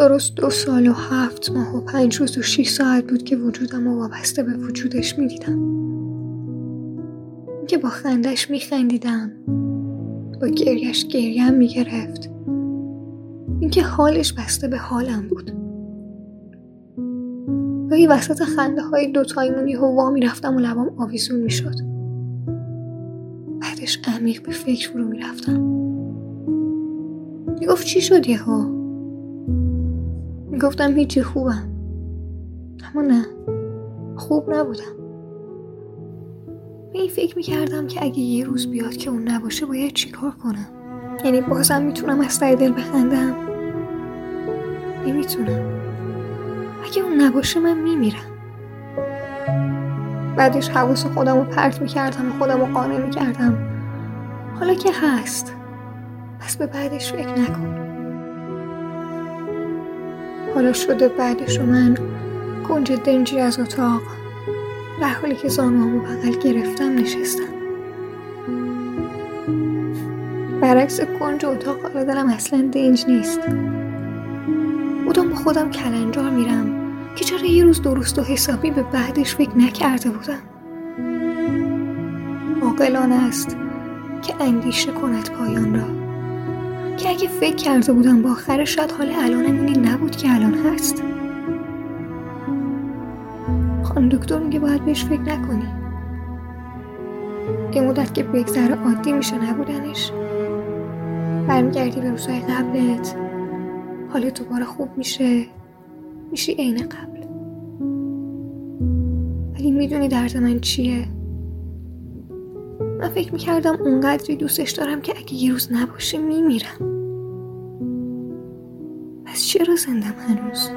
درست دو سال و هفت ماه و پنج روز و شیش ساعت بود که وجودم و وابسته به وجودش می‌دیدم. که با خندش میخندیدم. با گریش گریم می‌گرفت. اینکه حالش بسته به حالم بود. گاهی وسط خنده های دوتایمونی هوا می‌رفتم و لبام آویزون می‌شد. بعدش عمیق به فکر فرو می‌رفتم. می‌گفت چی شد یهو؟ می‌گفتم هیچی خوبم اما نه خوب نبودم. به این فکر می‌کردم که اگه یه روز بیاد که اون نباشه باید چیکار کنم. یعنی بازم می‌تونم از ته دل بخندم. نمی‌تونم. اگه اون نباشه من میمیرم. بعدش حواس خودم رو پرت می‌کردم و خودم رو قانع می‌کردم. حالا که هست. پس به بعدش فکر نکن. حالا شده بعدش و من کنج دنجی از اتاق در حالی که زانوامو بغل گرفتم نشستم. برعکس کنج اتاق حالا دلم اصلا دنج نیست. بودم با خودم کلنجار میرم که چرا یه روز درست و حسابی به بعدش فکر نکرده بودم. عاقلانه است که اندیشه کند پایان را. که اگه فکر کرده بودم با آخر شاید حال الانم اینی نبود که الان هست. خان دکتر میگه باید بهش فکر نکنی. یه مدت که بگذره عادی میشه نبودنش. برمیگردی به روزهای قبلت. حالت دوباره خوب میشه. میشی عین قبل. ولی می‌دونی درد من چیه. من فکر می‌کردم اونقدری دوستش دارم که اگه یه روز نباشه میمیرم پس چرا زندم هنوز؟